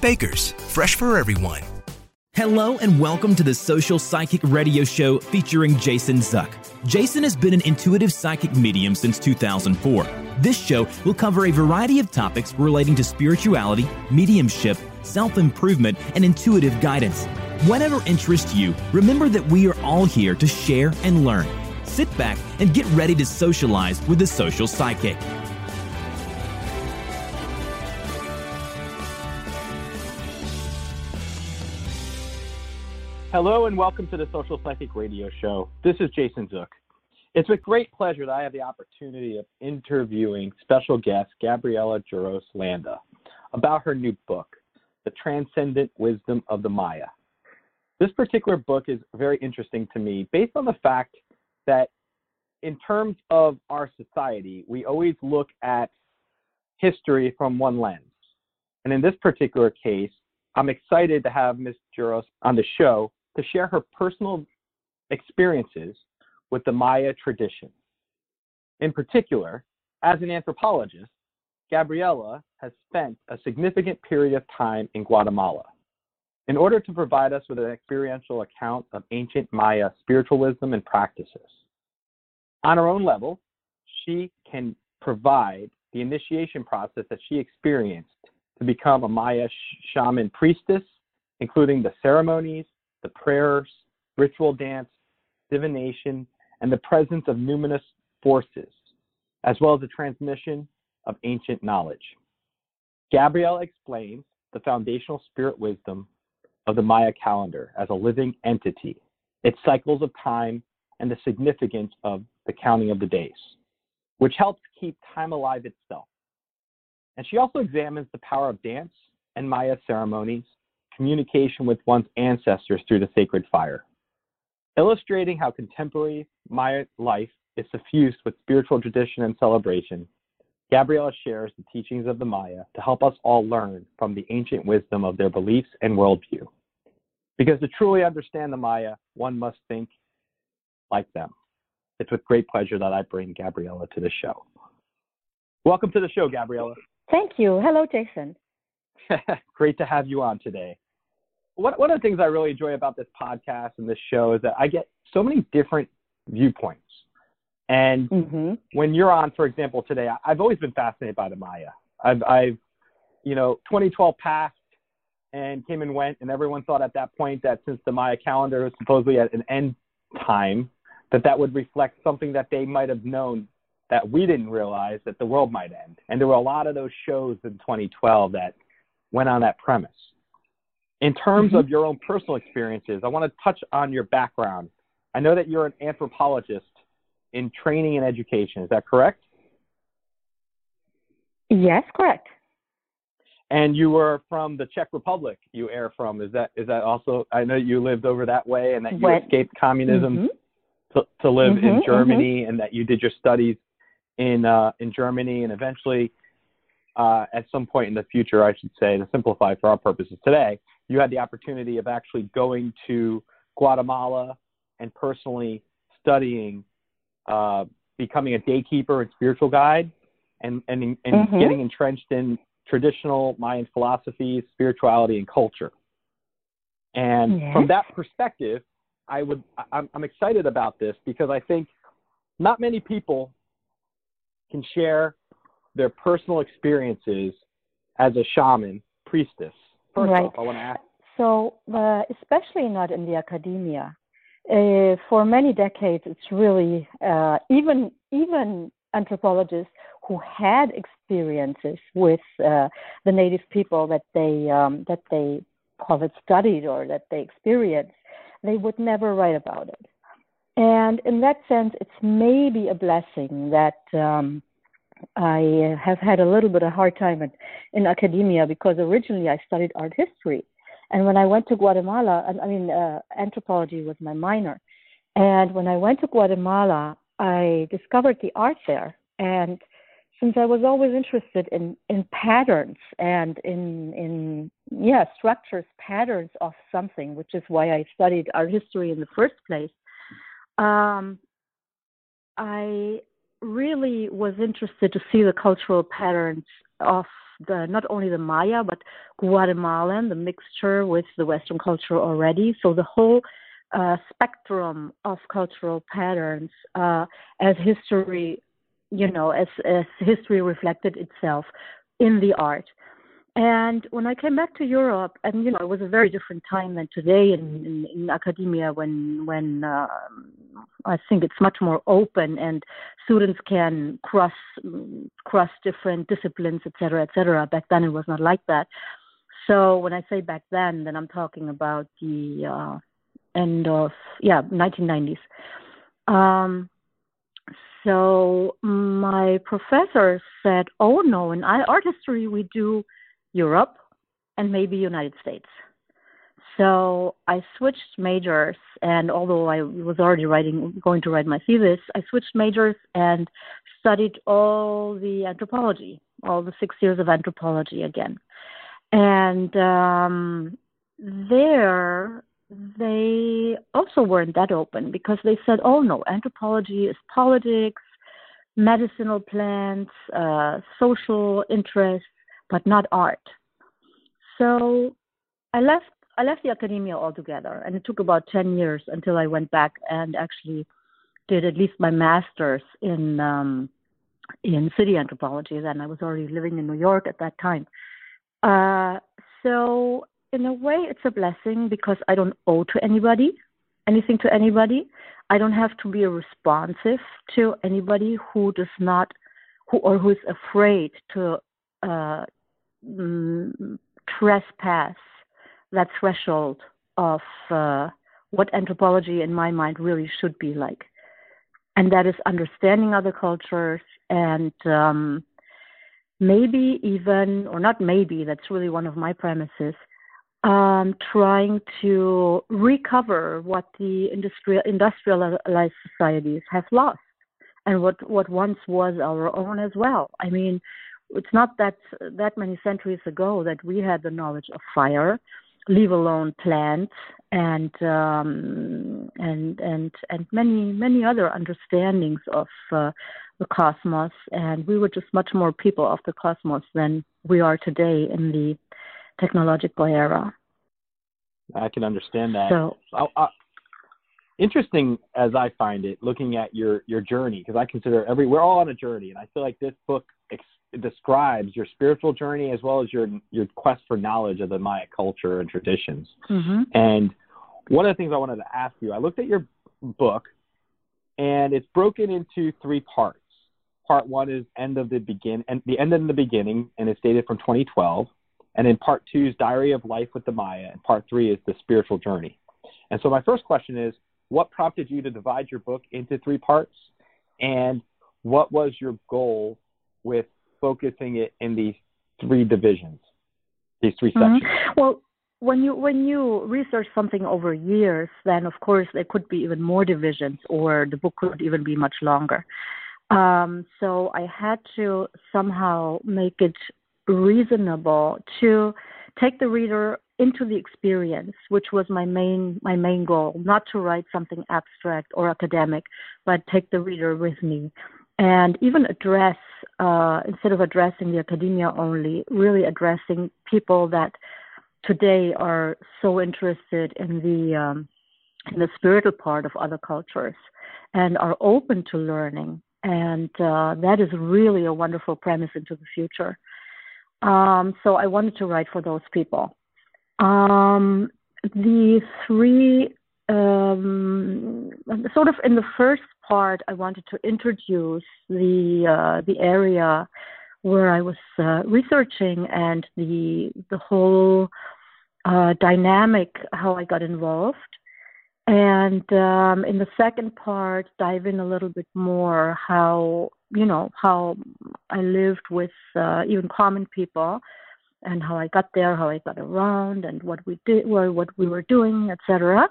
Baker's, fresh for everyone. Hello and welcome to the Social Psychic Radio Show featuring Jason Zuck. Jason has been an intuitive psychic medium since 2004. This show will cover a variety of topics relating to spirituality, mediumship, self improvement, and intuitive guidance. Whatever interests you, remember that we are all here to share and learn. Sit back and get ready to socialize with the social psychic. Hello and welcome to the Social Psychic Radio Show. This is Jason Zook. It's with great pleasure that I have the opportunity of interviewing special guest Gabriela Juros Landa about her new book, The Transcendent Wisdom of the Maya. This particular book is very interesting to me based on the fact that, in terms of our society, we always look at history from one lens. And in this particular case, I'm excited to have Ms. Jurosz on the show to share her personal experiences with the Maya tradition. In particular, as an anthropologist, Gabriela has spent a significant period of time in Guatemala. In order to provide us with an experiential account of ancient Maya spiritualism and practices. On her own level, she can provide the initiation process that she experienced to become a Maya shaman priestess, including the ceremonies, the prayers, ritual dance, divination, and the presence of numinous forces, as well as the transmission of ancient knowledge. Gabrielle explains the foundational spirit wisdom of the Maya calendar as a living entity, its cycles of time, and the significance of the counting of the days, which helps keep time alive itself. And she also examines the power of dance and Maya ceremonies, communication with one's ancestors through the sacred fire. Illustrating how contemporary Maya life is suffused with spiritual tradition and celebration, Gabriela shares the teachings of the Maya to help us all learn from the ancient wisdom of their beliefs and worldview. Because to truly understand the Maya, one must think like them. It's with great pleasure that I bring Gabriela to the show. Welcome to the show, Gabriela. Thank you. Hello, Jason. Great to have you on today. One, one of the things I really enjoy about this podcast and this show is that I get so many different viewpoints. And Mm-hmm. when you're on, for example, today, I've always been fascinated by the Maya. I've, I've, you know, 2012 passed and came and went, and everyone thought at that point that since the Maya calendar was supposedly at an end time, that that would reflect something that they might have known that we didn't realize that the world might end. And there were a lot of those shows in 2012 that went on that premise. In terms Mm-hmm. of your own personal experiences, I want to touch on your background. I know that you're an anthropologist in training and education. Is that correct? Yes, correct. And you were from the Czech Republic. You air from. Is that is that also? I know you lived over that way, and that you escaped communism Mhm. to, to live Mhm, in. Germany, and that you did your studies in uh, in Germany, and eventually, uh, at some point in the future, I should say, to simplify for our purposes today, you had the opportunity of actually going to Guatemala and personally studying, uh, becoming a daykeeper and spiritual guide, and and, and Mhm. getting entrenched in traditional Mayan philosophies, spirituality, and culture. And Yes. from that perspective, I would I'm, I'm excited about this because I think not many people can share their personal experiences as a shaman priestess. First Right. off, I want to ask. So, uh, especially not in the academia. Uh, for many decades, it's really uh, even even anthropologists who had experiences with uh, the native people that they um, that they call it studied or that they experienced, they would never write about it. And in that sense, it's maybe a blessing that um, I have had a little bit of hard time in, in academia because originally I studied art history, and when I went to Guatemala, I mean uh, anthropology was my minor, and when I went to Guatemala, I discovered the art there, and since I was always interested in in patterns and in in yeah structures, patterns of something, which is why I studied art history in the first place. Um, I really was interested to see the cultural patterns of the not only the Maya but Guatemalan, the mixture with the Western culture already. So the whole uh, spectrum of cultural patterns uh, as history you know, as, as history reflected itself in the art. And when I came back to Europe, and you know, it was a very different time than today in, in, in academia, when when uh, I think it's much more open and students can cross cross different disciplines, et cetera, et cetera. Back then, it was not like that. So when I say back then, then I'm talking about the uh, end of yeah 1990s. Um, so my professor said, "Oh no, in art history we do Europe and maybe United States." So I switched majors, and although I was already writing, going to write my thesis, I switched majors and studied all the anthropology, all the six years of anthropology again. And um, there, they also weren't that open because they said, oh no, anthropology is politics, medicinal plants, uh, social interests, but not art. So I left I left the academia altogether, and it took about ten years until I went back and actually did at least my master's in um, in city anthropology. Then I was already living in New York at that time. Uh, so in a way, it's a blessing because I don't owe to anybody anything to anybody. I don't have to be responsive to anybody who does not, who or who is afraid to uh, mm, trespass that threshold of uh, what anthropology, in my mind, really should be like, and that is understanding other cultures and um, maybe even, or not maybe, that's really one of my premises um, trying to recover what the industrial industrialized societies have lost and what what once was our own as well. I mean, it's not that that many centuries ago that we had the knowledge of fire, leave alone plants and um, and and and many many other understandings of uh, the cosmos, and we were just much more people of the cosmos than we are today in the technological era. I can understand that. So, I, I, interesting as I find it, looking at your your journey, because I consider every we're all on a journey, and I feel like this book describes your spiritual journey as well as your your quest for knowledge of the Maya culture and traditions. Mm-hmm. And one of the things I wanted to ask you, I looked at your book, and it's broken into three parts. Part one is end of the begin and the end in the beginning, and it's dated from 2012. And then part two is Diary of Life with the Maya, and part three is the spiritual journey. And so my first question is, what prompted you to divide your book into three parts, and what was your goal with focusing it in these three divisions, these 3 mm-hmm. sections? Well, when you when you research something over years, then of course there could be even more divisions, or the book could even be much longer. Um, so I had to somehow make it reasonable to take the reader into the experience, which was my main my main goal, not to write something abstract or academic, but take the reader with me, and even address uh, instead of addressing the academia only, really addressing people that today are so interested in the um, in the spiritual part of other cultures and are open to learning, and uh, that is really a wonderful premise into the future. Um, so I wanted to write for those people. Um, the three, um, sort of in the first part, I wanted to introduce the uh, the area where I was uh, researching and the the whole uh, dynamic how I got involved. and um, in the second part, dive in a little bit more how you know how I lived with uh, even common people, and how I got there, how I got around, and what we did, what we were doing, etc.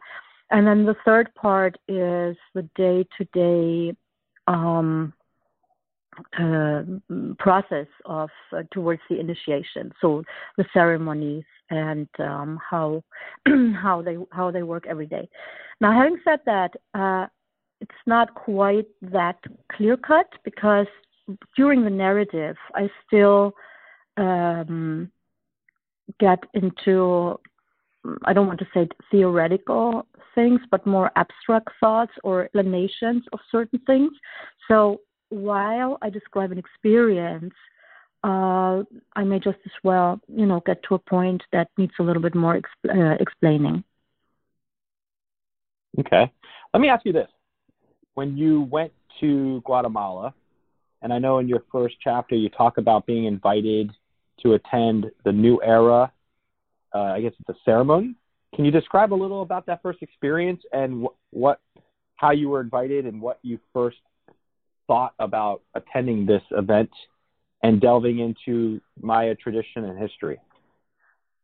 And then the third part is the day-to-day um, uh, process of uh, towards the initiation. So the ceremonies and um, how how they how they work every day. Now, having said that, uh, it's not quite that clear cut because during the narrative, I still um, get into I don't want to say theoretical things, but more abstract thoughts or explanations of certain things. So while I describe an experience, uh, I may just as well, you know, get to a point that needs a little bit more exp- uh, explaining. Okay. Let me ask you this. When you went to Guatemala, and I know in your first chapter you talk about being invited to attend the New Era, uh, I guess it's a ceremony. Can you describe a little about that first experience and wh- what, how you were invited and what you first thought about attending this event and delving into Maya tradition and history?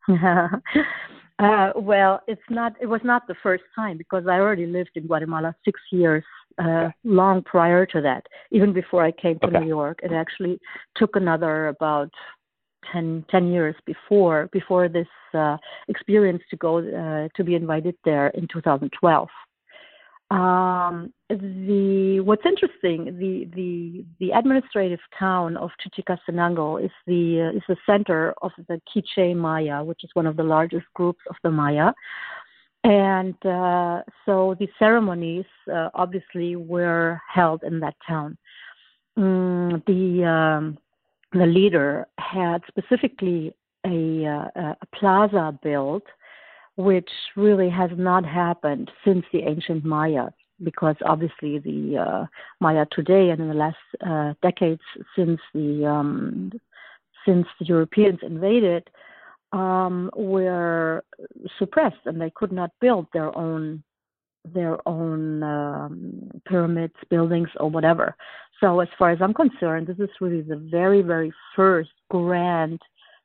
uh, well, it's not. It was not the first time because I already lived in Guatemala six years, uh, okay. long prior to that. Even before I came to okay. New York, it actually took another about 10, 10 years before before this uh, experience to go uh, to be invited there in 2012. Um, the what's interesting, the the the administrative town of Chichicastenango is the uh, is the center of the Quiche Maya, which is one of the largest groups of the Maya, and uh, so the ceremonies uh, obviously were held in that town. Mm, the um, the leader had specifically a, uh, a plaza built which really has not happened since the ancient Maya, because obviously the uh, Maya today and in the last uh, decades since the um, since the Europeans invaded um, were suppressed and they could not build their own their own um, pyramids, buildings, or whatever. So, as far as I'm concerned, this is really the very, very first grand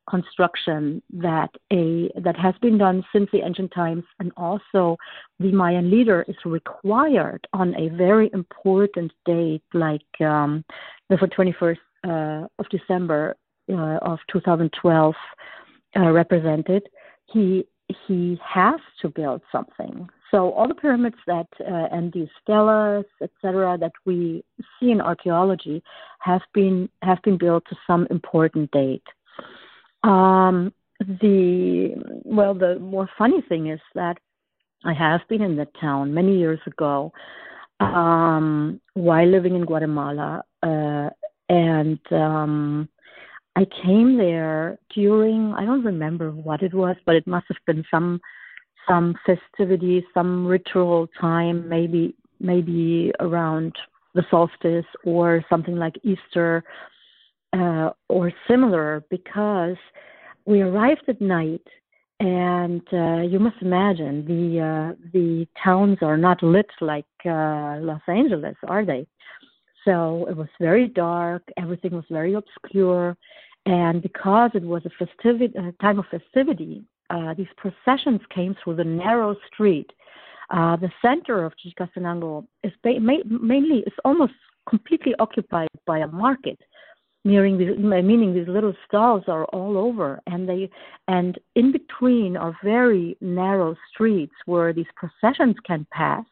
construction that a that has been done since the ancient times, and also the Mayan leader is required on a very important date, like um, the 21st uh, of December uh, of 2012, uh, represented. He he has to build something. So all the pyramids that uh, and these stelas, etc., that we see in archaeology have been have been built to some important date. Um, the well, the more funny thing is that I have been in that town many years ago um, while living in Guatemala, uh, and um, I came there during I don't remember what it was, but it must have been some some festivity, some ritual time, maybe maybe around the solstice or something like Easter uh, or similar because we arrived at night and uh, you must imagine the uh, the towns are not lit like uh, Los Angeles, are they? So it was very dark. Everything was very obscure, and because it was a festivity, a time of festivity, uh, these processions came through the narrow street. Uh, the center of Chichicastenango is ba- ma- mainly is almost completely occupied by a market meaning these, meaning these little stalls are all over, and they and in between are very narrow streets where these processions can pass.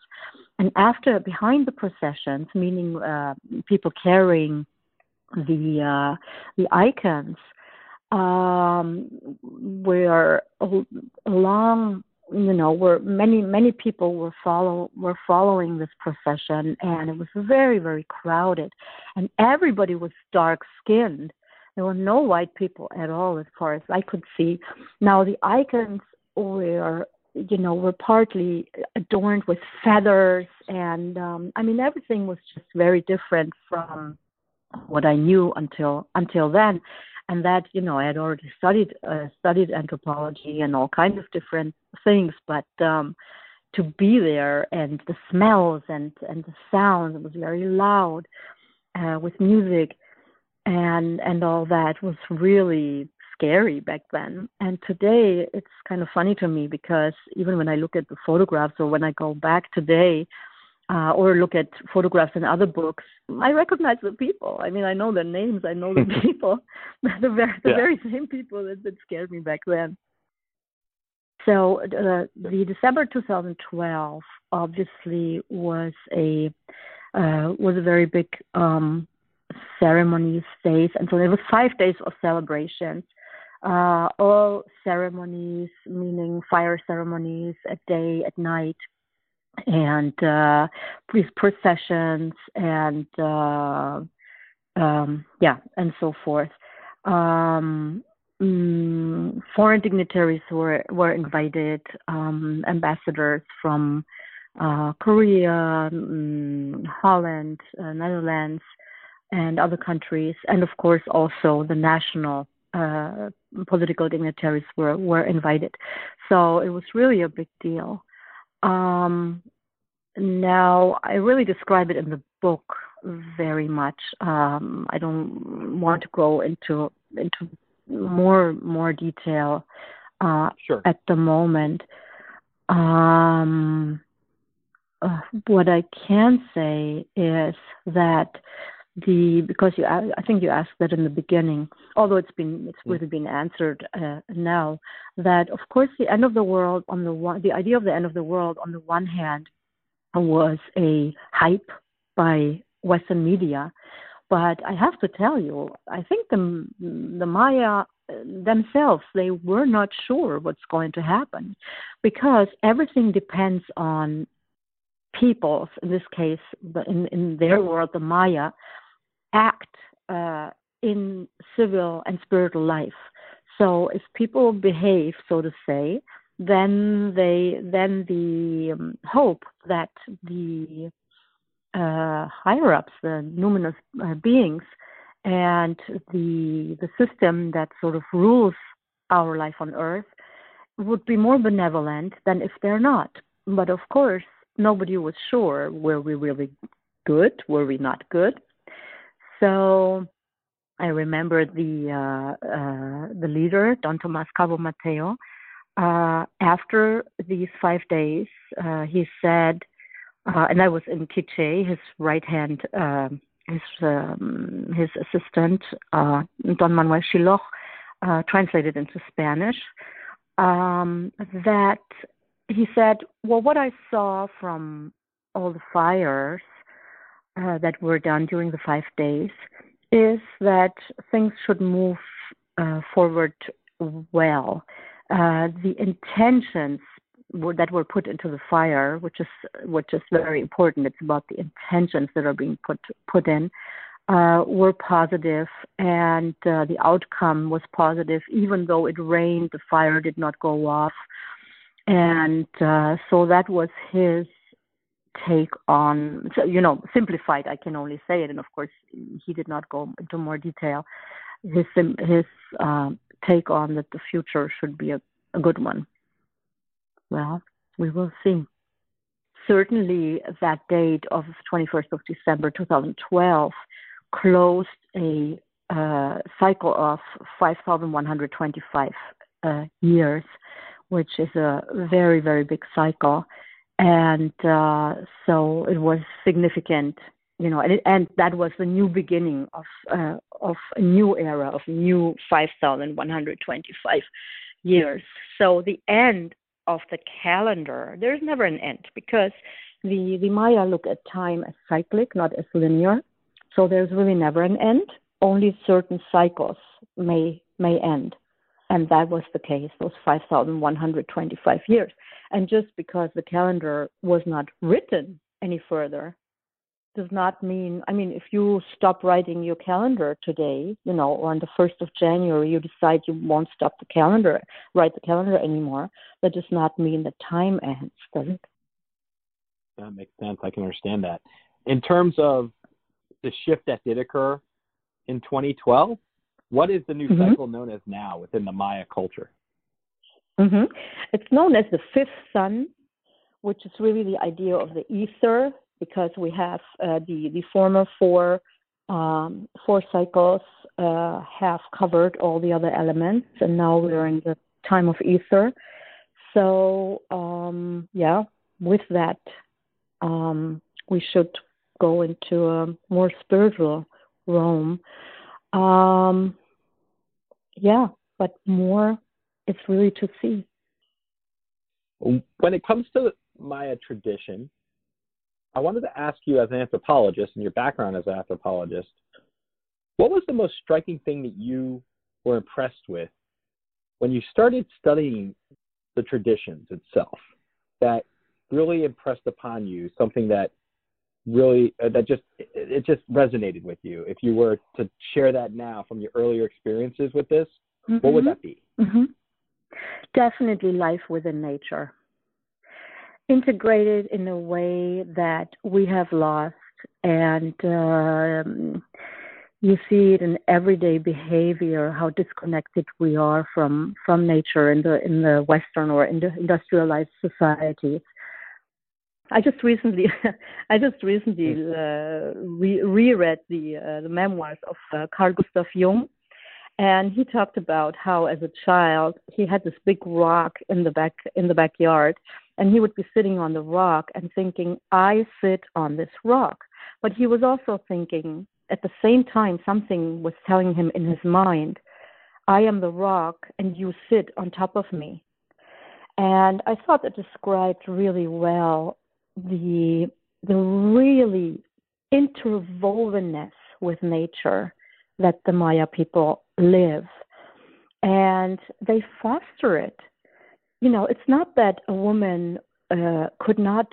And after behind the processions, meaning uh, people carrying the uh, the icons, um, where along you know where many many people were follow were following this procession and it was very very crowded and everybody was dark skinned there were no white people at all as far as i could see. Now the icons were you know were partly adorned with feathers and um i mean everything was just very different from what i knew until until then and that you know I had already studied uh, studied anthropology and all kinds of different things, but um, to be there and the smells and and the sounds. It was very loud uh, with music and and all that was really scary back then. And today it's kind of funny to me because even when I look at the photographs or when I go back today uh, or look at photographs in other books, I recognize the people. I mean, I know their names, I know the people, the very the yeah. very same people that, that scared me back then. So uh, the December 2012 obviously was a uh, was a very big um, ceremonies days, and so there was five days of celebrations. Uh, all ceremonies, meaning fire ceremonies at day, at night, and uh, processions, and uh, um, yeah, and so forth. Um, mm, foreign dignitaries were were invited, um, ambassadors from uh, Korea, mm, Holland, uh, Netherlands, and other countries, and of course also the national uh, political dignitaries were were invited. So it was really a big deal. Um, now I really describe it in the book very much. Um, I don't want to go into into more more detail uh, sure. at the moment. Um, uh, what I can say is that the because you I think you asked that in the beginning, although it's been it's mm. really been answered uh, now that of course the end of the world on the one the idea of the end of the world on the one hand was a hype by Western media, but I have to tell you, I think the the Maya themselves they were not sure what's going to happen because everything depends on peoples in this case in in their world the maya act uh, in civil and spiritual life. So if people behave, so to say, then they then the um, hope that the uh, higher ups, the numinous uh, beings, and the the system that sort of rules our life on earth would be more benevolent than if they're not. But of course, nobody was sure were we really good, were we not good, so I remember the uh, uh, the leader, Don Tomas Cabo Mateo. Uh, after these five days, uh, he said, uh, and I was in Quiche, his right hand, uh, his um, his assistant, Don Manuel Shiloh, translated into Spanish. Um, that he said, well, what I saw from all the fires uh, that were done during the five days is that things should move uh, forward well. Uh, the intentions were, that were put into the fire, which is which is very important. It's about the intentions that are being put put in. Uh, were positive and uh, the outcome was positive even though it rained the fire did not go off and uh, so that was his take on, you know, simplified, I can only say it, and of course, he did not go into more detail. His his uh, take on that the future should be a, a good one. Well, we will see. Certainly, that date of 21st of December 2012 closed a uh, cycle of 5,125 uh, years, which is a very, very big cycle and uh, so it was significant, you know, and, it, and that was the new beginning of uh, of a new era of new 5,125 years. So the end of the calendar, there's never an end because the the Maya look at time as cyclic, not as linear. So there's really never an end. Only certain cycles may may end, and that was the case. Those 5,125 years. And just because the calendar was not written any further does not mean, I mean, if you stop writing your calendar today, you know, or on the 1st of January, you decide you won't stop the calendar, write the calendar anymore, that does not mean that time ends, does it? That makes sense. I can understand that. In terms of the shift that did occur in 2012, what is the new mm-hmm. cycle known as now within the Maya culture? Mm-hmm. It's known as the fifth sun, which is really the idea of the ether, because we have uh, the the former four um, four cycles uh, have covered all the other elements, and now we're in the time of ether. So um, yeah, with that, um, we should go into a more spiritual realm. Um, yeah, but more, it's really to see. When it comes to Maya tradition, I wanted to ask you, as an anthropologist, and your background as an anthropologist, what was the most striking thing that you were impressed with when you started studying the traditions itself that really impressed upon you something that really uh, that just it, it, just resonated with you if you were to share that now from your earlier experiences with this mm-hmm. what would mm-hmm. that be mm-hmm. Definitely life within nature. Integrated in a way that we have lost and um, you see it in everyday behavior how disconnected we are from from nature in the in the western or in the industrialized societies I just recently, I just recently uh, re- reread the uh, the memoirs of uh, Carl Gustav Jung, and he talked about how, as a child, he had this big rock in the back in the backyard, and he would be sitting on the rock and thinking, "I sit on this rock," but he was also thinking at the same time something was telling him in his mind, "I am the rock, and you sit on top of me." And I thought that described really well the the really interwovenness with nature that the Maya people live, and they foster it. You know, it's not that a woman uh, could not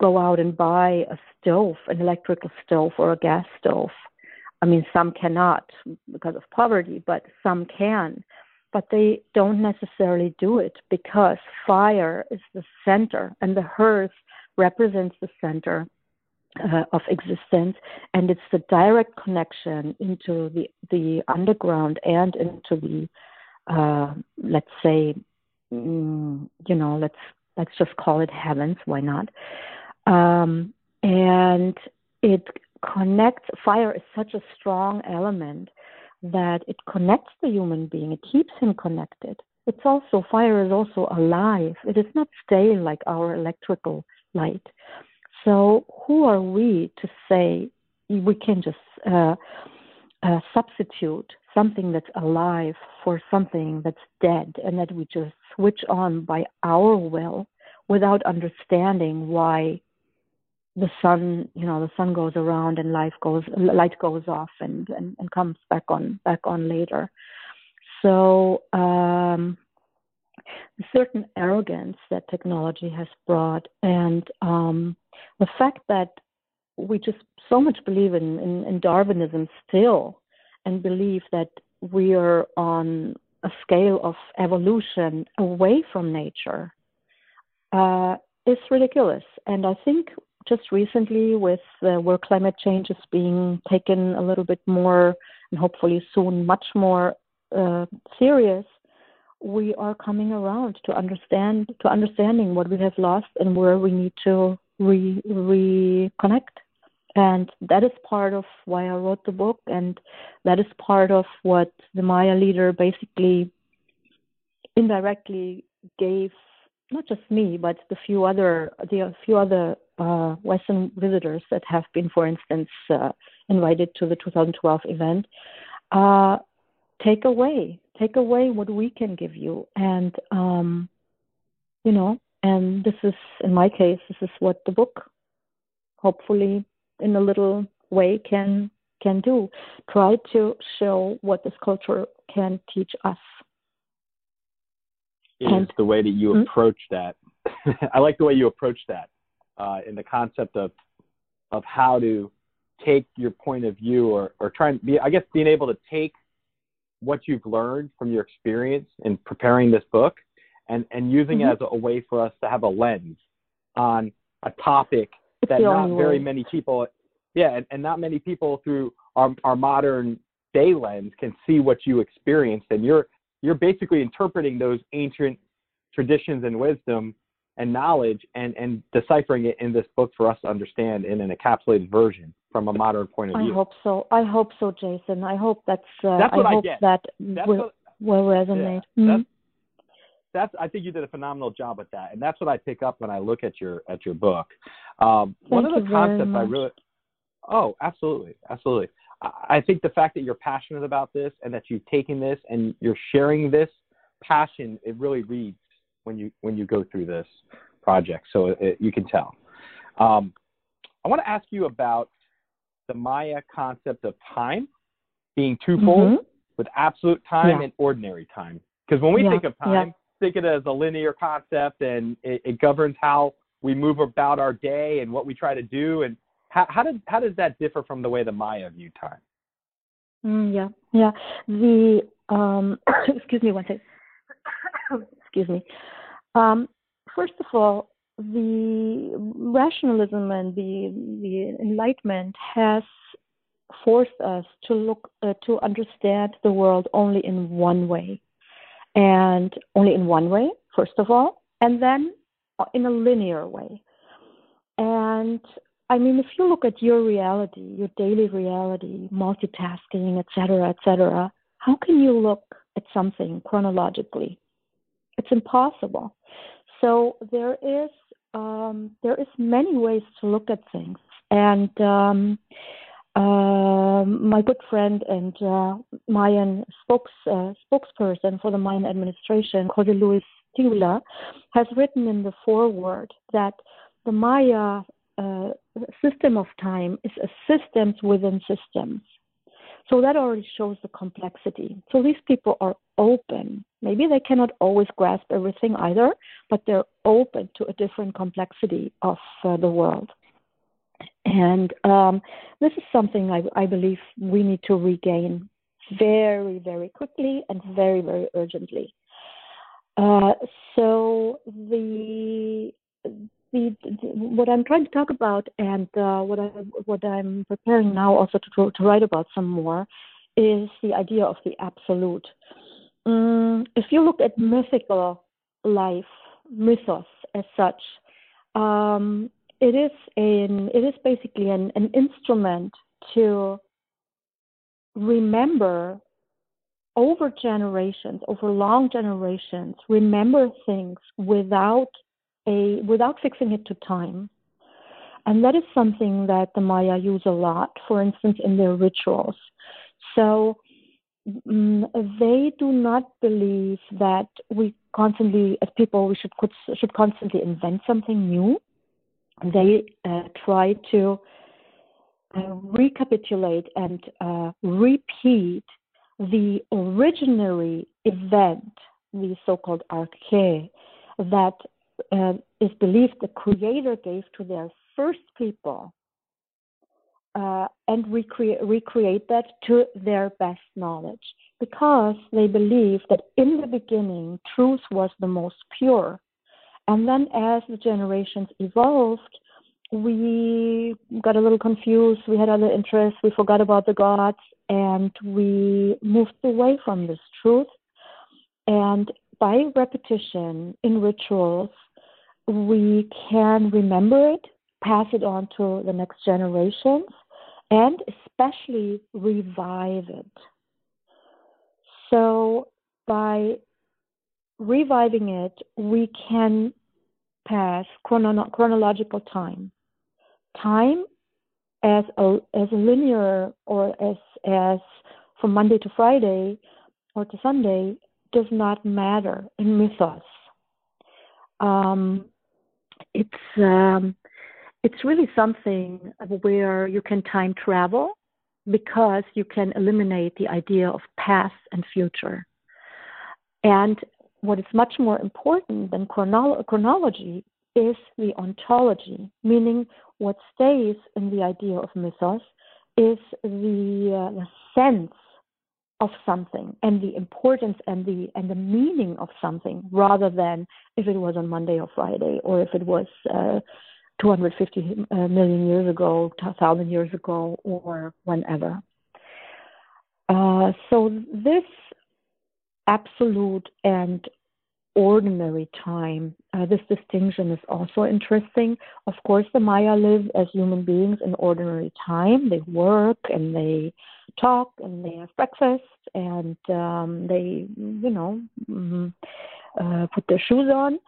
go out and buy a stove, an electrical stove or a gas stove. I mean, some cannot because of poverty, but some can. But they don't necessarily do it because fire is the center and the hearth represents the center uh, of existence, and it's the direct connection into the the underground and into the uh, let's say mm, you know let's let's just call it heavens. Why not? Um, and it connects. Fire is such a strong element that it connects the human being. It keeps him connected. It's also fire is also alive. It is not stale like our electrical light. So, who are we to say we can just uh, uh, substitute something that's alive for something that's dead and that we just switch on by our will without understanding why the sun you know the sun goes around and life goes light goes off and and, and comes back on back on later. So um a certain arrogance that technology has brought, and um, the fact that we just so much believe in, in, in Darwinism still, and believe that we are on a scale of evolution away from nature uh, is ridiculous. And I think just recently, with uh, where climate change is being taken a little bit more, and hopefully soon much more uh, serious, we are coming around to understand to understanding what we have lost and where we need to re reconnect. And that is part of why I wrote the book and that is part of what the Maya leader basically indirectly gave not just me but the few other the few other uh, Western visitors that have been, for instance, uh, invited to the 2012 event, uh, take away take away what we can give you. And um you know and this is in my case this is what the book hopefully in a little way can can do. Try to show what this culture can teach us. It and, is the way that you mm-hmm. approach that. I like the way you approach that uh, in the concept of of how to take your point of view or or try and be i guess being able to take what you've learned from your experience in preparing this book and, and using mm-hmm. it as a, a, way for us to have a lens on a topic that not very many people yeah and, and not many people through our, our modern day lens can see what you experienced. And you're you're basically interpreting those ancient traditions and wisdom and knowledge and, and deciphering it in this book for us to understand in an encapsulated version from a modern point of view. I hope so. I hope so, Jason. I hope that's. Uh, that's what I hope get. that that's will, what, will resonate. Yeah, mm-hmm. that's, that's, I think you did a phenomenal job with that, and that's what I pick up when I look at your at your book. Um, one of the concepts I really. Oh, absolutely, absolutely. I think the fact that you're passionate about this and that you've taken this and you're sharing this passion, it really reads when you when you go through this project. So it, you can tell. Um, I want to ask you about the Maya concept of time being twofold mm-hmm. with absolute time yeah. and ordinary time. Because when we yeah. think of time, yeah. think of it as a linear concept and it, it, governs how we move about our day and what we try to do. And how, how, does, how does that differ from the way the Maya view time? Mm, yeah, yeah. The um, excuse me one second. excuse me. Um, first of all, the rationalism and the the enlightenment has forced us to look uh, to understand the world only in one way, and only in one way. First of all, and then in a linear way. And I mean, if you look at your reality, your daily reality, multitasking, etc., etc., how can you look at something chronologically? It's impossible. So there is um, there is many ways to look at things, and um, uh, my good friend and uh, Mayan spokes, uh, spokesperson for the Mayan administration, Jose Luis Tula, has written in the foreword that the Maya uh, system of time is a systems within systems. So that already shows the complexity. So these people are open. Maybe they cannot always grasp everything either, but they're open to a different complexity of uh, the world. And um, this is something I, I believe we need to regain very, very quickly and very, very urgently. Uh, so the the, what I'm trying to talk about and uh, what I what I'm preparing now also to to write about some more is the idea of the absolute. Um, if you look at mythical life, mythos as such, um, it is an it is basically an, an instrument to remember over generations, over long generations, remember things without a without fixing it to time. And that is something that the Maya use a lot, for instance, in their rituals. So um, they do not believe that we constantly, as people, we should should constantly invent something new. They uh, try to uh, recapitulate and uh, repeat the originary event, the so-called arche, that uh, is believed the Creator gave to their first people uh, and recreate, recreate that to their best knowledge because they believe that in the beginning truth was the most pure. And then as the generations evolved, we got a little confused, we had other interests, we forgot about the gods, and we moved away from this truth. And by repetition in rituals, we can remember it, pass it on to the next generations, and especially revive it. So by reviving it, we can pass chrono- chronological time. Time as a as a linear or as as from Monday to Friday or to Sunday does not matter in mythos. Um, it's um, it's really something where you can time travel because you can eliminate the idea of past and future. And what is much more important than chronolo- chronology is the ontology, meaning what stays in the idea of mythos is the, uh, the sense of something and the importance and the and the meaning of something rather than if it was on Monday or Friday or if it was uh, 250 uh, years ago, 1,000 years ago, or whenever. Uh, so this absolute and ordinary time. Uh, this distinction is also interesting. Of course, the Maya live as human beings in ordinary time. They work and they talk and they have breakfast and um, they, you know, mm, uh, put their shoes on.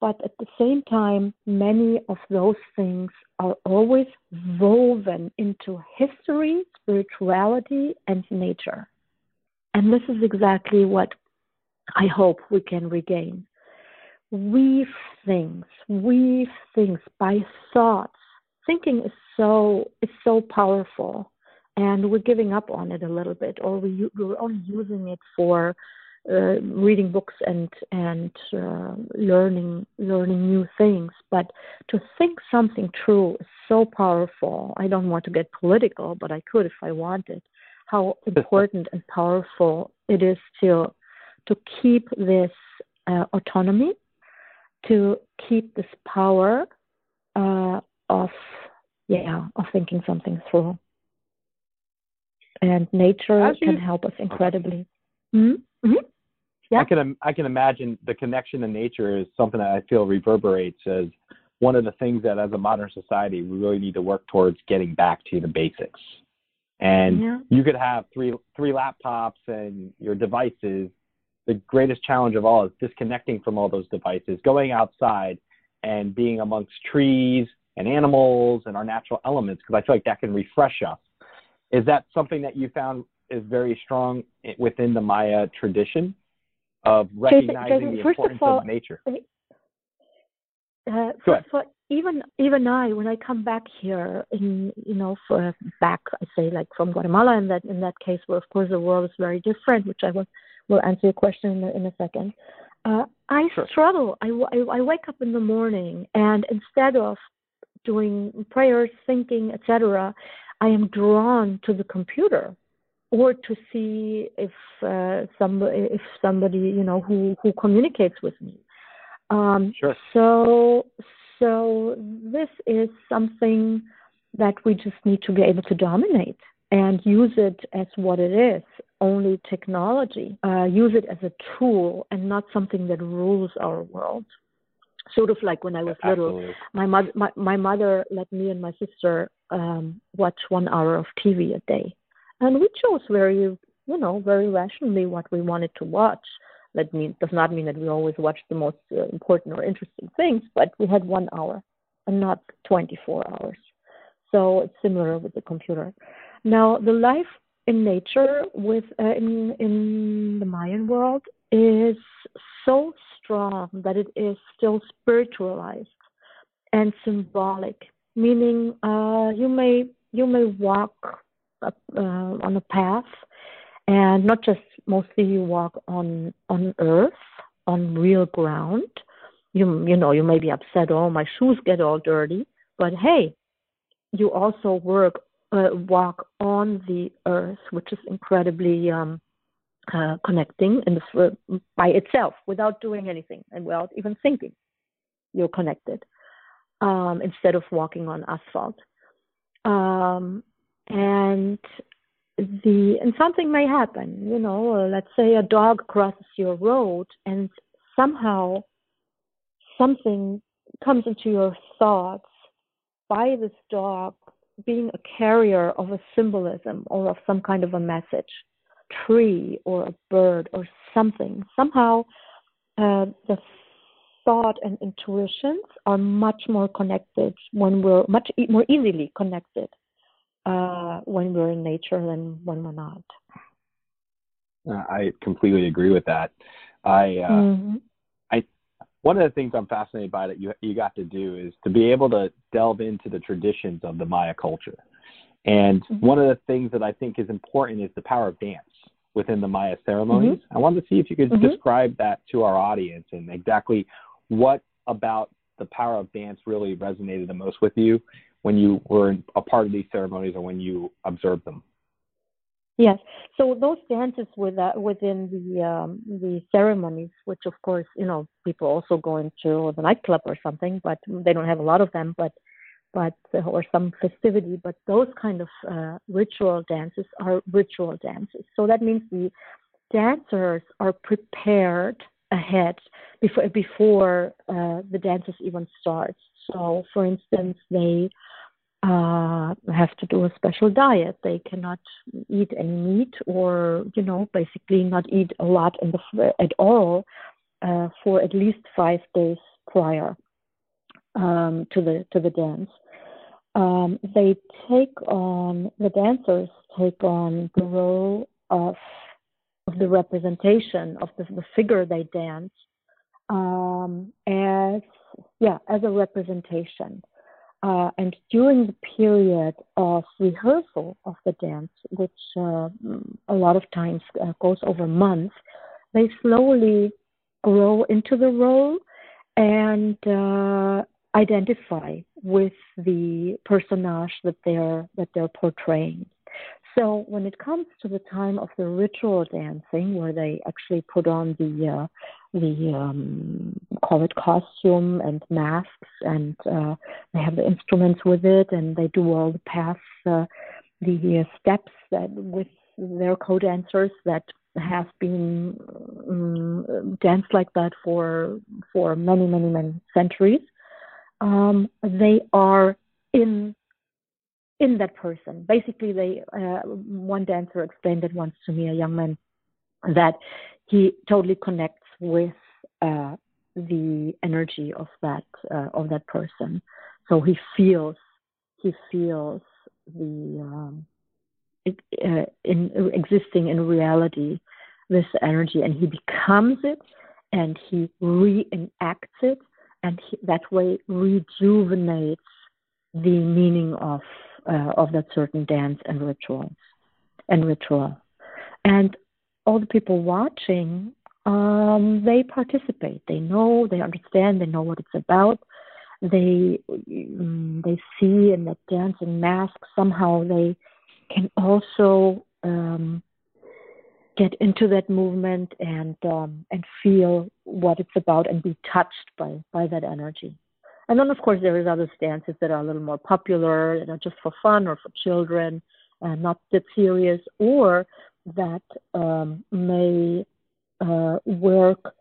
But at the same time, many of those things are always woven into history, spirituality, and nature. And this is exactly what I hope we can regain. Weave things, weave things by thoughts. Thinking is so is so powerful, and we're giving up on it a little bit, or we, we're only using it for uh, reading books and and uh, learning learning new things. But to think something true is so powerful. I don't want to get political, but I could if I wanted. How important and powerful it is to to keep this uh, autonomy, to keep this power uh, of yeah of thinking something through. And nature can help us incredibly. Mm-hmm. Mm-hmm. Yeah. I can I can imagine the connection to nature is something that I feel reverberates as one of the things that as a modern society we really need to work towards getting back to the basics. And yeah. you could have three three laptops and your devices. The greatest challenge of all is disconnecting from all those devices, going outside and being amongst trees and animals and our natural elements because I feel like that can refresh us. Is that something that you found is very strong within the Maya tradition of recognizing the importance of, all, of, nature? Uh, for, for, even even I, when I come back here, in you know, for back, I say like from Guatemala, in that in that case, where of course the world is very different, which I will will answer your question in, in a second. Uh, I sure. struggle. I, I, I wake up in the morning, and instead of doing prayers, thinking, etc., I am drawn to the computer or to see if uh, somebody if somebody you know who who communicates with me. Um, sure. So so this is something that we just need to be able to dominate and use it as what it is only technology uh, use it as a tool and not something that rules our world sort of like when i was little my mother my, my mother let me and my sister um, watch one hour of tv a day and we chose very, you know, very rationally what we wanted to watch. That mean, does not mean that we always watched the most uh, important or interesting things, but we had one hour and not 24 hours. So it's similar with the computer. Now, the life in nature with uh, in in the Mayan world is so strong that it is still spiritualized and symbolic. Meaning, uh, you may you may walk up, uh, on a path, and not just mostly you walk on on earth, on real ground. You you know you may be upset. Oh, my shoes get all dirty, but hey, you also work uh, walk on the earth, which is incredibly um, uh, connecting and uh, by itself without doing anything and without even thinking. You're connected um, instead of walking on asphalt. Um, and the and something may happen you know let's say a dog crosses your road and somehow something comes into your thoughts by this dog being a carrier of a symbolism or of some kind of a message tree or a bird or something somehow uh, the thought and intuitions are much more connected when we're much e- more easily connected uh, when we're in nature than when we're not. Uh, I completely agree with that. I, uh, mm-hmm. One of the things I'm fascinated by that you you got to do is to be able to delve into the traditions of the Maya culture. And mm-hmm. one of the things that I think is important is the power of dance within the Maya ceremonies. Mm-hmm. I wanted to see if you could mm-hmm. describe that to our audience and exactly what about the power of dance really resonated the most with you when you were a part of these ceremonies or when you observed them? Yes. So those dances with, uh, within the um, the ceremonies, which of course you know people also go into the nightclub or something, but they don't have a lot of them, but but or some festivity. But those kind of uh, ritual dances are ritual dances. So that means the dancers are prepared ahead before before uh, the dances even start. So, for instance, they uh, have to do a special diet. They cannot eat any meat, or you know, basically not eat a lot in the at all uh, for at least five days prior um, to the to the dance. Um, they take on the dancers take on the role of of the representation of the, the figure they dance um, as yeah as a representation. Uh, and during the period of rehearsal of the dance, which uh, a lot of times uh, goes over months, they slowly grow into the role and uh, identify with the personage that they're that they're portraying. So when it comes to the time of the ritual dancing, where they actually put on the the um, call it costume and masks, and uh, they have the instruments with it, and they do all the paths, uh, the uh, steps that with their co-dancers that have been um, danced like that for for many many many centuries. Um, they are in in that person. Basically, they uh, one dancer explained it once to me, a young man, that he totally connects with uh, the energy of that uh, of that person. So he feels he feels the um, it, uh, in existing in reality this energy, and he becomes it, and he reenacts it, and he, that way rejuvenates the meaning of uh, of that certain dance and rituals and ritual. And all the people watching, um, they participate. They know, they understand, they know what it's about. They um, they see in that dancing mask somehow they can also um, get into that movement and um, and feel what it's about and be touched by by that energy. And then, of course, there is other stances that are a little more popular, that are just for fun or for children, and not that serious, or that um, may uh, work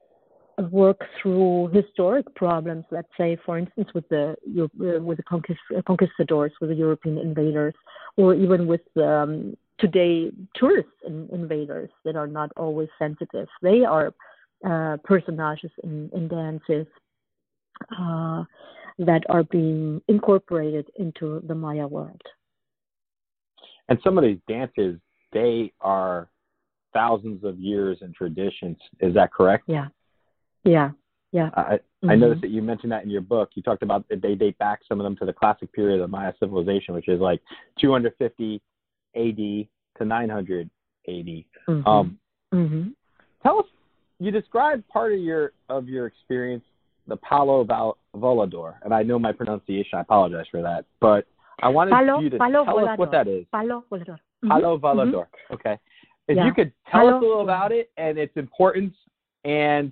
work through historic problems. Let's say, for instance, with the uh, with the conquist- conquistadors, with the European invaders, or even with um, today tourist in- invaders that are not always sensitive. They are uh, personages in, in dances. Uh, that are being incorporated into the Maya world. And some of these dances, they are thousands of years in traditions. Is that correct? Yeah. Yeah. Yeah. I, mm-hmm. I noticed that you mentioned that in your book. You talked about they date back some of them to the classic period of Maya civilization, which is like 250 AD to 900 AD. Mm-hmm. Um, mm-hmm. Tell us, you described part of your of your experience the Palo Val- Volador, and I know my pronunciation. I apologize for that, but I wanted Palo, you to Palo tell Volador. us what that is. Palo Volador. Mm-hmm. Palo Volador. Mm-hmm. Okay. If yeah. you could tell us a little about it and its importance and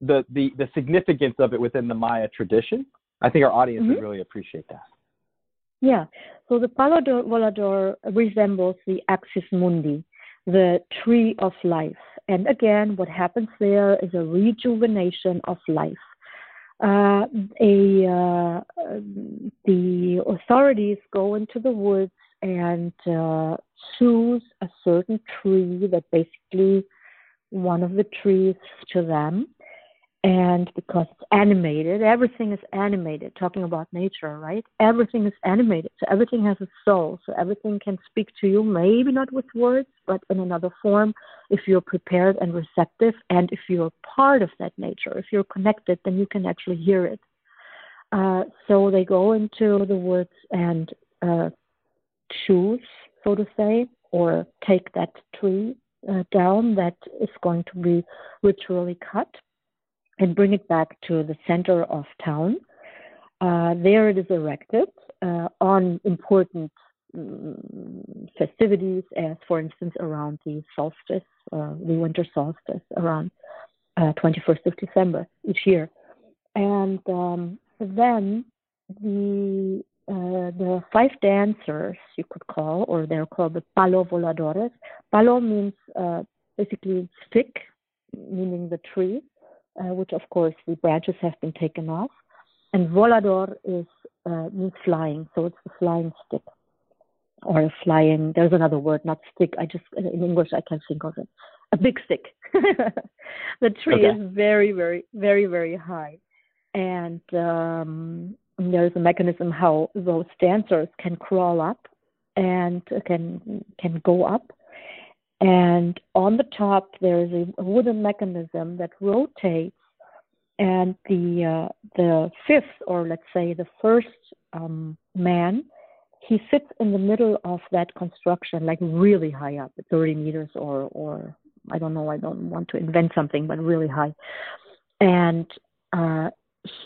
the, the the significance of it within the Maya tradition, I think our audience mm-hmm. would really appreciate that. Yeah. So the Palo Volador resembles the Axis Mundi, the tree of life. And again, what happens there is a rejuvenation of life uh, a uh, the authorities go into the woods and uh, choose a certain tree that basically one of the trees to them and because it's animated, everything is animated, talking about nature, right? Everything is animated. So everything has a soul. So everything can speak to you, maybe not with words, but in another form if you're prepared and receptive and if you're part of that nature. If you're connected, then you can actually hear it. Uh, so they go into the woods and uh, choose, so to say, or take that tree uh, down that is going to be ritually cut and bring it back to the center of town. Uh, there it is erected uh, on important um, festivities, as for instance around the solstice, uh, the winter solstice, around 21st uh, of December each year. And um, then the uh, the five dancers, you could call, or they're called the palo voladores. Palo means uh, basically stick, meaning the tree, uh, which of course the branches have been taken off. And volador is uh, means flying, so it's the flying stick or a flying. There's another word, not stick. I just in English I can't think of it. A big stick. the tree okay. is very, very, very, very high, and um, there's a mechanism how those dancers can crawl up and can can go up. And on the top there is a wooden mechanism that rotates, and the uh, the fifth or let's say the first um, man he sits in the middle of that construction, like really high up, 30 meters or, or I don't know, I don't want to invent something, but really high. And uh,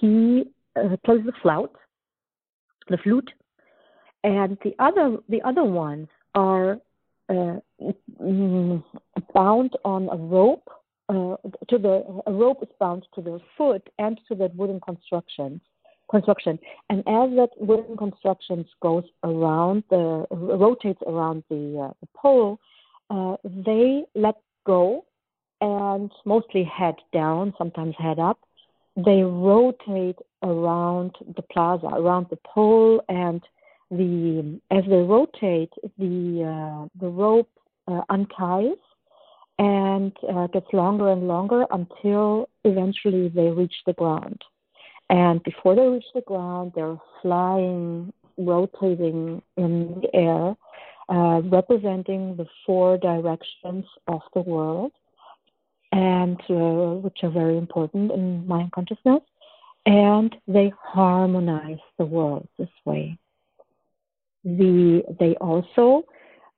he uh, plays the flute, the flute, and the other the other ones are uh, mm, bound on a rope. Uh, to the a rope is bound to their foot and to that wooden construction construction. And as that wooden construction goes around the rotates around the, uh, the pole, uh, they let go and mostly head down, sometimes head up. They rotate around the plaza, around the pole, and the as they rotate, the uh, the rope uh, unties and uh, gets longer and longer until eventually they reach the ground. And before they reach the ground, they're flying, rotating in the air, uh, representing the four directions of the world, and uh, which are very important in Mayan consciousness. And they harmonize the world this way. The they also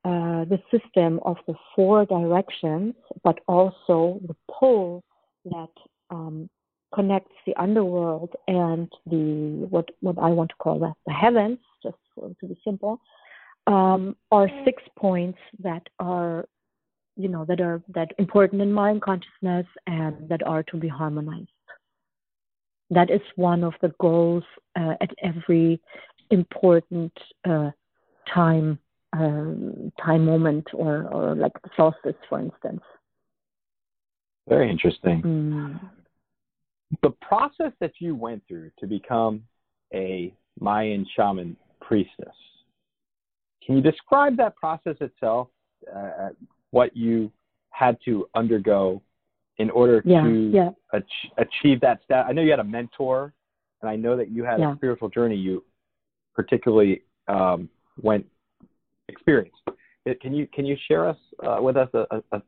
uh, the system of the four directions, but also the pole that um, connects the underworld and the what what I want to call that the heavens, just to be simple, um, are six points that are you know that are that important in Mayan consciousness and that are to be harmonized. That is one of the goals uh, at every important uh, time um, time moment or or like the solstice, for instance. Very interesting. Mm the process that you went through to become a Mayan shaman priestess, can you describe that process itself? Uh, what you had to undergo in order yeah, to yeah. Ach- achieve that stat? I know you had a mentor, and I know that you had yeah. a spiritual journey you particularly um, went experienced. Can you can you share us uh, with us a, a, a,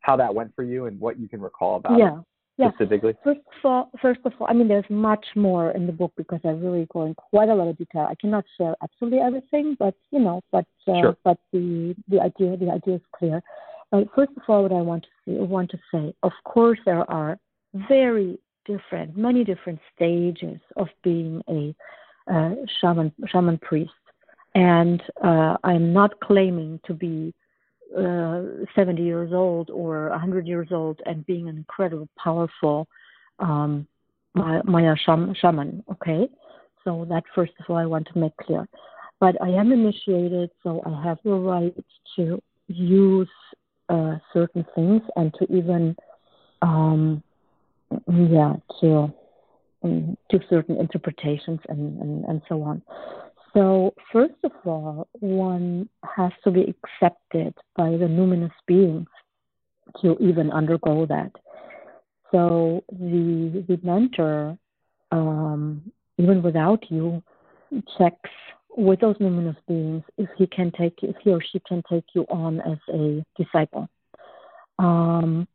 how that went for you and what you can recall about yeah. it? yeah. specifically? First of all, first of all, I mean, there's much more in the book because I really go in quite a lot of detail. I cannot share absolutely everything, but you know, but uh, sure. but the the idea the idea is clear. First of all, what I want to say, want to say, of course, there are very different, many different stages of being a uh, shaman shaman priest, and uh, I'm not claiming to be uh, 70 years old or 100 years old and being an incredible, powerful um, Maya shaman. Okay, so that first of all I want to make clear. But I am initiated, so I have the right to use uh, certain things and to even, um, yeah, to um, do certain interpretations and, and, and so on. So, first of all, one has to be accepted by the numinous beings to even undergo that. So, the, the mentor, um, even without you, checks with those numinous beings if he can take if he or she can take you on as a disciple. Um,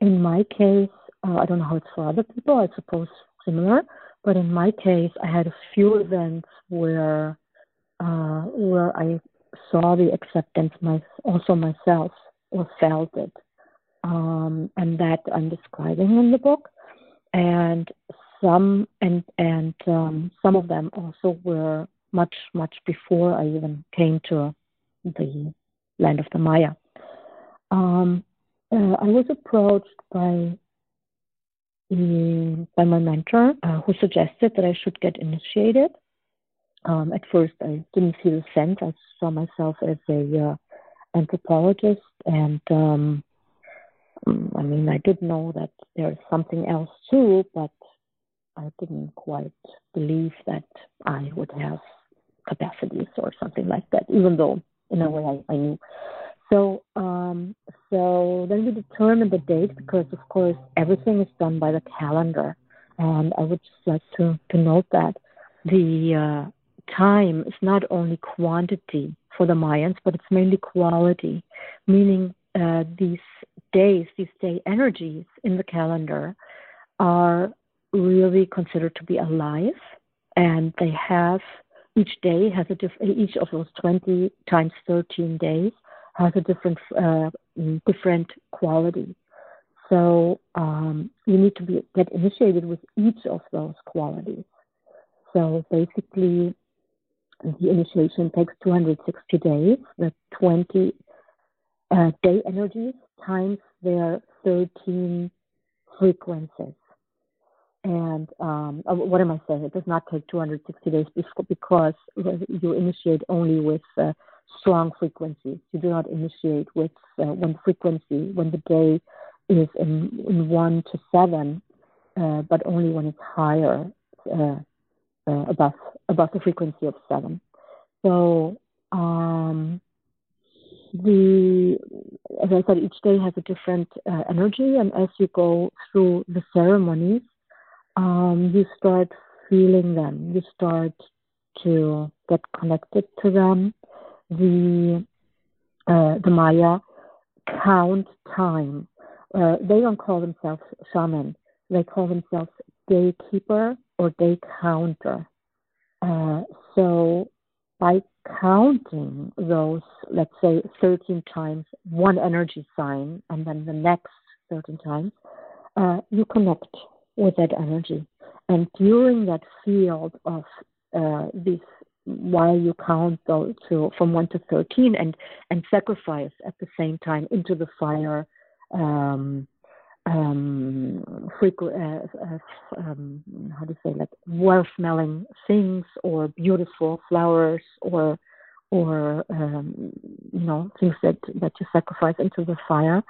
in my case, uh, I don't know how it's for other people. I suppose similar. But in my case, I had a few events where uh, where I saw the acceptance my, also myself or felt it, um, and that I'm describing in the book. And some and and um, some of them also were much much before I even came to the land of the Maya. Um, uh, I was approached by by my mentor, uh, who suggested that I should get initiated. Um, at first, I didn't feel the sense. I saw myself as a uh, anthropologist, and um, mm, I mean, I did know that there's something else too, but I didn't quite believe that I would have capacities or something like that, even though in a way I, I knew. So, um, so then we determined the date because, of course, everything is done by the calendar. And I would just like to, to note that the uh, time is not only quantity for the Mayans, but it's mainly quality, meaning uh, these days, these day energies in the calendar are really considered to be alive, and they have each day has a diff- each of those 20 times 13 days has a different uh, different quality. So um, you need to be get initiated with each of those qualities. So basically, the initiation takes 260 days. The 20 uh, day energies times their 13 frequencies. And um, uh, what am I saying? It does not take 260 days because you initiate only with uh, strong frequencies. You do not initiate with uh, one frequency when the day is in, in one to seven, uh, but only when it's higher, uh, uh, above above the frequency of seven. So um, the as I said, each day has a different energy, and as you go through the ceremonies, um, you start feeling them. You start to get connected to them. The uh, the Maya count time. Uh, they don't call themselves shaman. They call themselves daykeeper or day counter. Uh, so by counting those, let's say 13 times one energy sign, and then the next 13 times, uh, you connect with that energy. And during that field of uh, this, while you count those to from one to thirteen, and and sacrifice at the same time into the fire, um, um, frequent, uh, uh, um, how do you say, like well-smelling things or beautiful flowers or or um, you know things that that you sacrifice into the fire.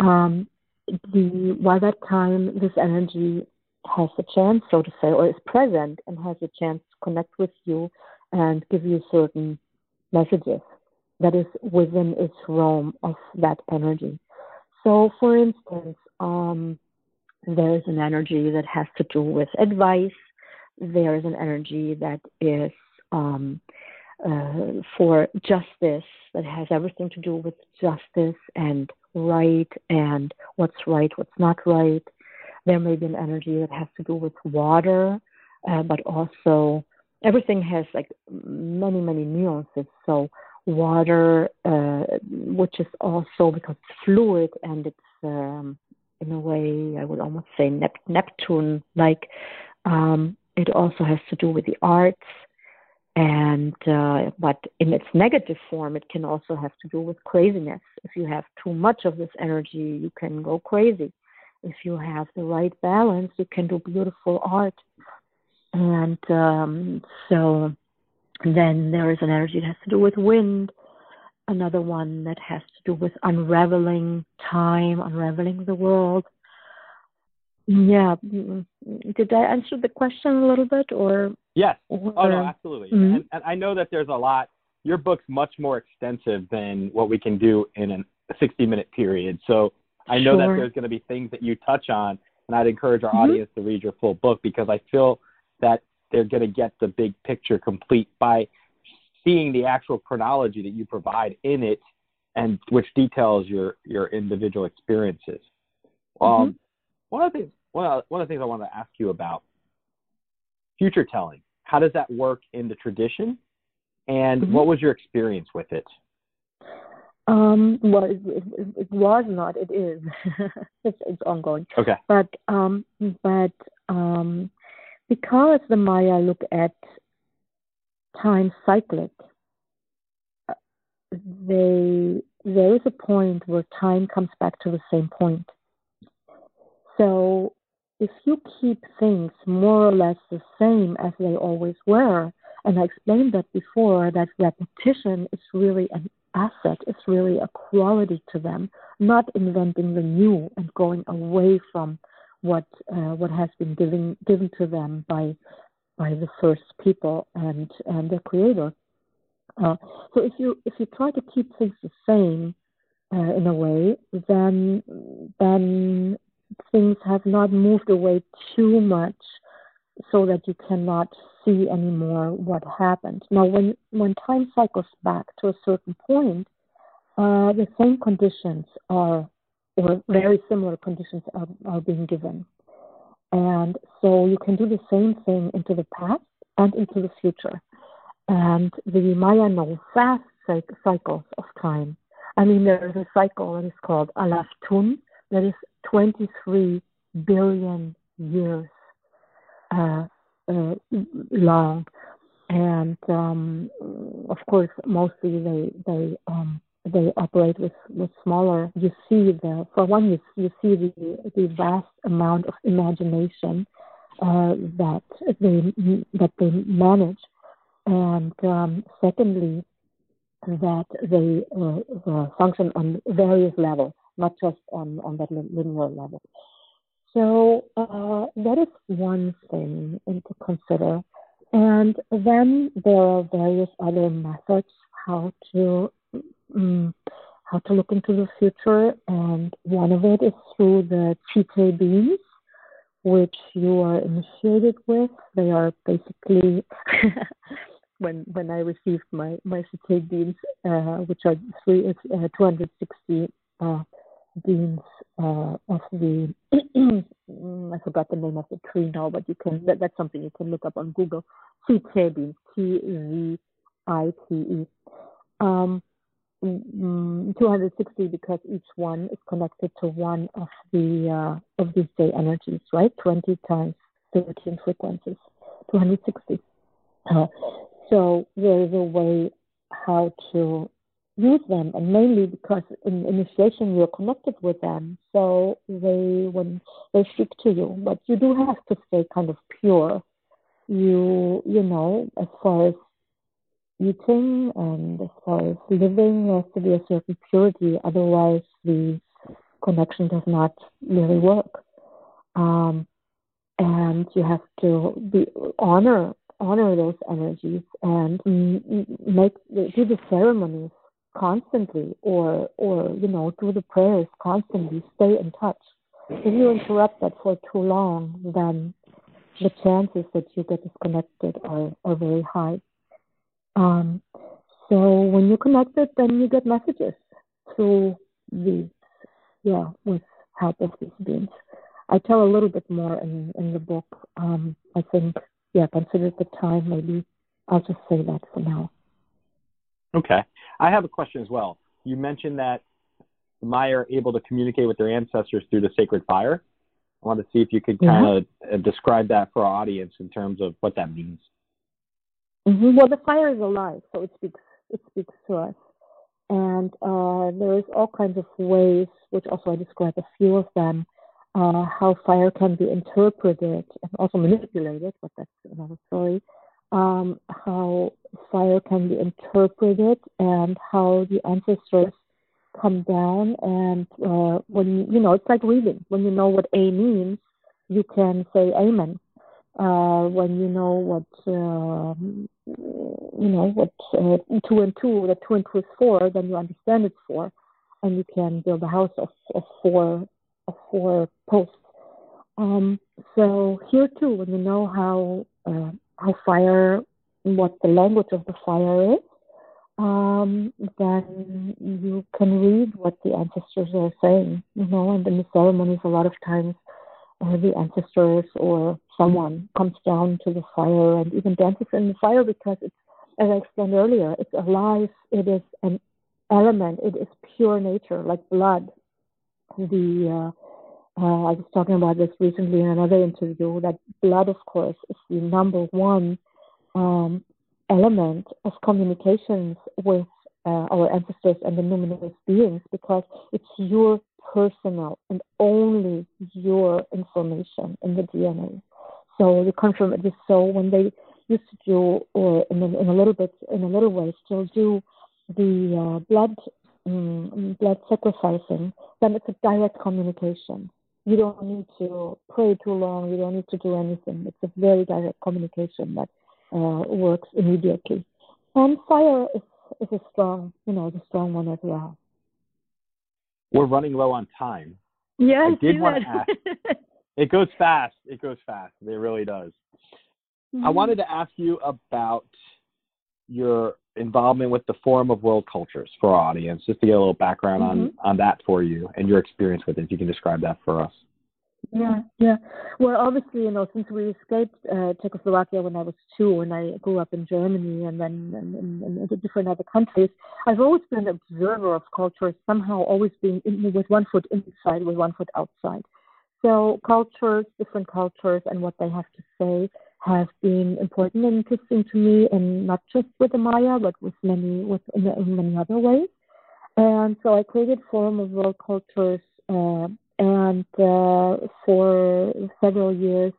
Um, the that time this energy has a chance, so to say, or is present and has a chance to connect with you and give you certain messages that is within its realm of that energy. So, for instance, um, there is an energy that has to do with advice. There is an energy that is um, uh, for justice, that has everything to do with justice and right and what's right, what's not right. There may be an energy that has to do with water, uh, but also everything has like many, many nuances. So water, uh, which is also because it's fluid and it's um, in a way I would almost say Nep- Neptune like. Um, it also has to do with the arts, and uh, but in its negative form, it can also have to do with craziness. If you have too much of this energy, you can go crazy if you have the right balance, you can do beautiful art. And um, so then there is an energy that has to do with wind, another one that has to do with unraveling time, unraveling the world. Yeah, did I answer the question a little bit, or yes? Or, oh no, absolutely. Mm-hmm. And, and I know that there's a lot. Your book's much more extensive than what we can do in a 60 minute period. So I know sure. that there's going to be things that you touch on, and I'd encourage our mm-hmm. audience to read your full book because I feel that they're going to get the big picture complete by seeing the actual chronology that you provide in it, and which details your your individual experiences. Um, mm-hmm. One of the things one of, one of the things I wanted to ask you about future telling. How does that work in the tradition, and mm-hmm. what was your experience with it? Um, well, it, it, it, was not. It is. it's, it's ongoing. Okay. But um, but um, because the Maya look at time cyclic, uh, they there is a point where time comes back to the same point. So if you keep things more or less the same as they always were, and I explained that before, that repetition is really an asset. It's really a quality to them, not inventing the new and going away from what uh, what has been given given to them by by the first people and and the creator. Uh, so if you if you try to keep things the same uh, in a way, then then things have not moved away too much so that you cannot see anymore what happened. Now, when, when time cycles back to a certain point, uh, the same conditions are, or very similar conditions are, are being given. And so you can do the same thing into the past and into the future. And the Maya know fast cycles of time. I mean, there is a cycle that is called Alaftun, that is 23 billion years uh, uh, long, and um, of course, mostly they they um, they operate with, with smaller. You see the for one, you you see the the vast amount of imagination uh, that they that they manage, and um, secondly, that they uh, uh, function on various levels, not just on on that linear level. So uh, that is one thing to consider. And then there are various other methods how to um, how to look into the future, and one of it is through the Tzite beans, which you are initiated with. They are basically when when I received my my Tzite beans, uh, which are three uh, 260 uh, beans uh, of the I forgot the name of the tree now, but you can that, that's something you can look up on Google. Tzite beans, T V I T E. Um, mm, 260 because each one is connected to one of the uh, of these day energies, right? 20 times 13 frequencies, 260. Uh, so there is a way how to use them, and mainly because in initiation you're connected with them, so they when they speak to you, but you do have to stay kind of pure. You you know as far as eating and as far as living, there has to be a certain purity, otherwise the connection does not really work. Um, and you have to be honor honor those energies and make do the ceremonies constantly or or you know do the prayers constantly stay in touch. If you interrupt that for too long then the chances that you get disconnected are, are very high. Um, so when you're connected then you get messages through these yeah with help of these beings. I tell a little bit more in in the book. Um, i think yeah consider the time. Maybe i'll just say that for now. Okay. I have a question as well. You mentioned that the Maya are able to communicate with their ancestors through the sacred fire. I want to see if you could kind of mm-hmm. describe that for our audience in terms of what that means. Mm-hmm. Well, the fire is alive, so it speaks. It speaks to us, and uh, there is all kinds of ways, which also I describe a few of them, uh, how fire can be interpreted and also manipulated, but that's another story um, how fire can be interpreted and how the ancestors come down and uh, when you know it's like reading. When you know what a means you can say amen. Uh, when you know what uh, you know what uh, two and two that two and two is four then you understand it's four and you can build a house of, of four of four posts. Um, so here too when you know how uh, how fire, what the language of the fire is, um, then you can read what the ancestors are saying, you know, and in the ceremonies, a lot of times uh, the ancestors or someone comes down to the fire and even dances in the fire because it's, as I explained earlier, it's alive, it is an element, it is pure nature, like blood. The uh, uh, I was talking about this recently in another interview that blood, of course, is the number one um, element of communications with uh, our ancestors and the numinous beings because it's your personal and only your information in the DNA. So the confirm so when they used to do, or in a, in a little bit, in a little way, still do the uh, blood um, blood sacrificing, then it's a direct communication. You don't need to pray too long. You don't need to do anything. It's a very direct communication that uh, works immediately. And fire is, is a strong, you know, the strong one as well. We're running low on time. Yeah, I did want to ask. It goes fast. It goes fast. It really does. Mm-hmm. I wanted to ask you about your involvement with the Forum of World Cultures for our audience, just to get a little background mm-hmm. on on that for you and your experience with it. If you can describe that for us. Yeah, yeah. Well, obviously, you know, since we escaped uh, Czechoslovakia when I was two, and I grew up in Germany and then in, in, different other countries, I've always been an observer of culture, somehow always being in, with one foot inside, with one foot outside. So cultures, different cultures, and what they have to say have been important and interesting to me, and not just with the Maya, but with many, with in, in many other ways. And so I created Forum of World Cultures. Uh, and uh, for several years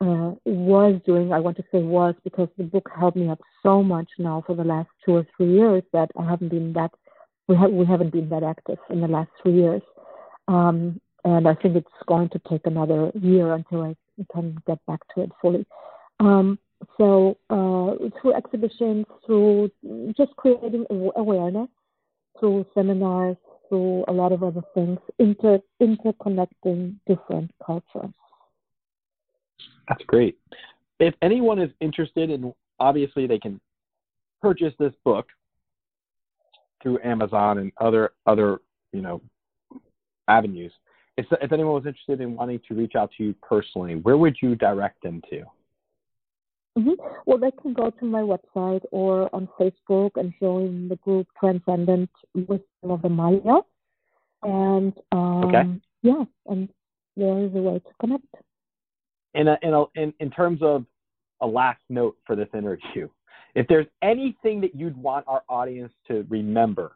uh, was doing. I want to say was because the book helped me up so much now for the last two or three years that I haven't been that we have we haven't been that active in the last three years, um, and I think it's going to take another year until I can get back to it fully. Um, so uh, through exhibitions, through just creating awareness, through seminars, through a lot of other things, inter interconnecting different cultures. That's great. If anyone is interested in, obviously they can purchase this book through Amazon and other other you know avenues. If if anyone was interested in wanting to reach out to you personally, where would you direct them to? Mm-hmm. Well, they can go to my website or on Facebook and join the group Transcendent Wisdom of the Maya. And um, okay. yeah, and there is a way to connect. In, a, in, a, in, in terms of a last note for this interview, if there's anything that you'd want our audience to remember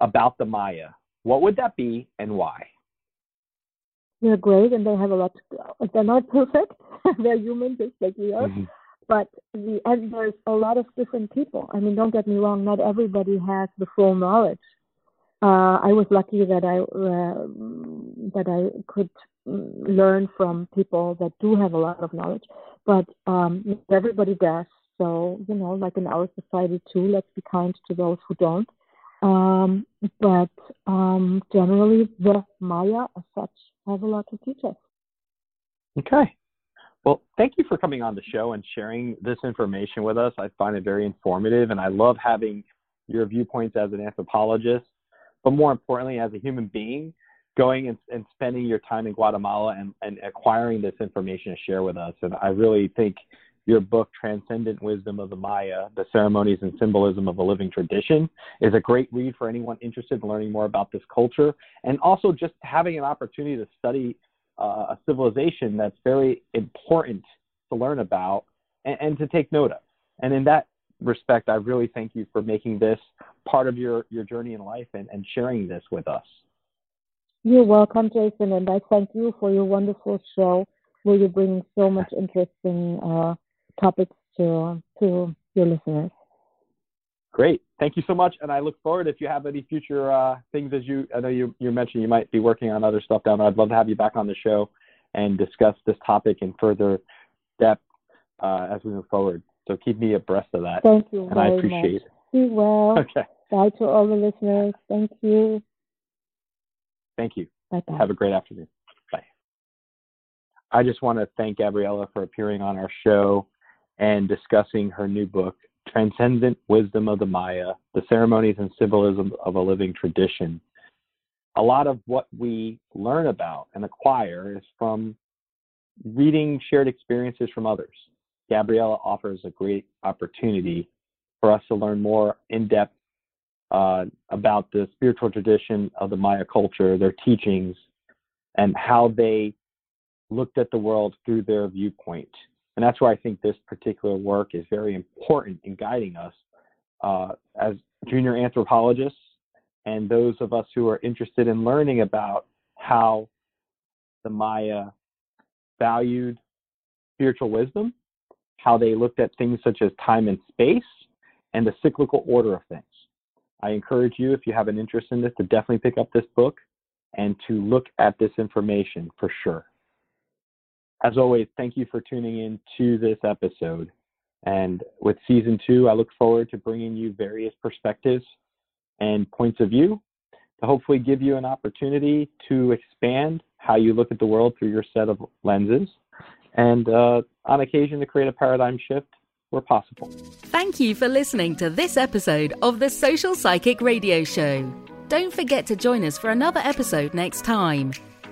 about the Maya, what would that be and why? They're great and they have a lot to go. They're not perfect. They're human just like we are. Mm-hmm but the and there's a lot of different people. I mean, don't get me wrong, not everybody has the full knowledge. Uh, I was lucky that I uh, that I could learn from people that do have a lot of knowledge, but um, everybody does. So you know, like in our society too, let's be kind to those who don't. Um, but um, generally, the Maya as such have a lot to teach us. Okay. Well, thank you for coming on the show and sharing this information with us. I find it very informative, and I love having your viewpoints as an anthropologist, but more importantly, as a human being, going and, and spending your time in Guatemala and, and acquiring this information to share with us. And I really think your book, Transcendent Wisdom of the Maya The Ceremonies and Symbolism of a Living Tradition, is a great read for anyone interested in learning more about this culture and also just having an opportunity to study a civilization that's very important to learn about and, and to take note of. And in that respect, I really thank you for making this part of your, your journey in life and, and sharing this with us. You're welcome, Jason, and I thank you for your wonderful show where you bring so much interesting uh, topics to to your listeners. Great. Thank you so much. And I look forward if you have any future uh, things as you, I know you, you mentioned you might be working on other stuff down there. I'd love to have you back on the show and discuss this topic in further depth uh, as we move forward. So keep me abreast of that. Thank you. And I appreciate much. it. Be well. Okay. Bye to all the listeners. Thank you. Thank you. Bye-bye. Have a great afternoon. Bye. I just want to thank Gabriela for appearing on our show and discussing her new book, transcendent wisdom of the Maya, the ceremonies and symbolism of a living tradition. A lot of what we learn about and acquire is from reading shared experiences from others. Gabriela offers a great opportunity for us to learn more in depth uh, about the spiritual tradition of the Maya culture, their teachings, and how they looked at the world through their viewpoint. And that's why I think this particular work is very important in guiding us uh, as junior anthropologists and those of us who are interested in learning about how the Maya valued spiritual wisdom, how they looked at things such as time and space, and the cyclical order of things. I encourage you, if you have an interest in this, to definitely pick up this book and to look at this information for sure. As always, thank you for tuning in to this episode. And with season two, I look forward to bringing you various perspectives and points of view to hopefully give you an opportunity to expand how you look at the world through your set of lenses and uh, on occasion to create a paradigm shift where possible. Thank you for listening to this episode of the Social Psychic Radio Show. Don't forget to join us for another episode next time.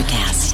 Electricast.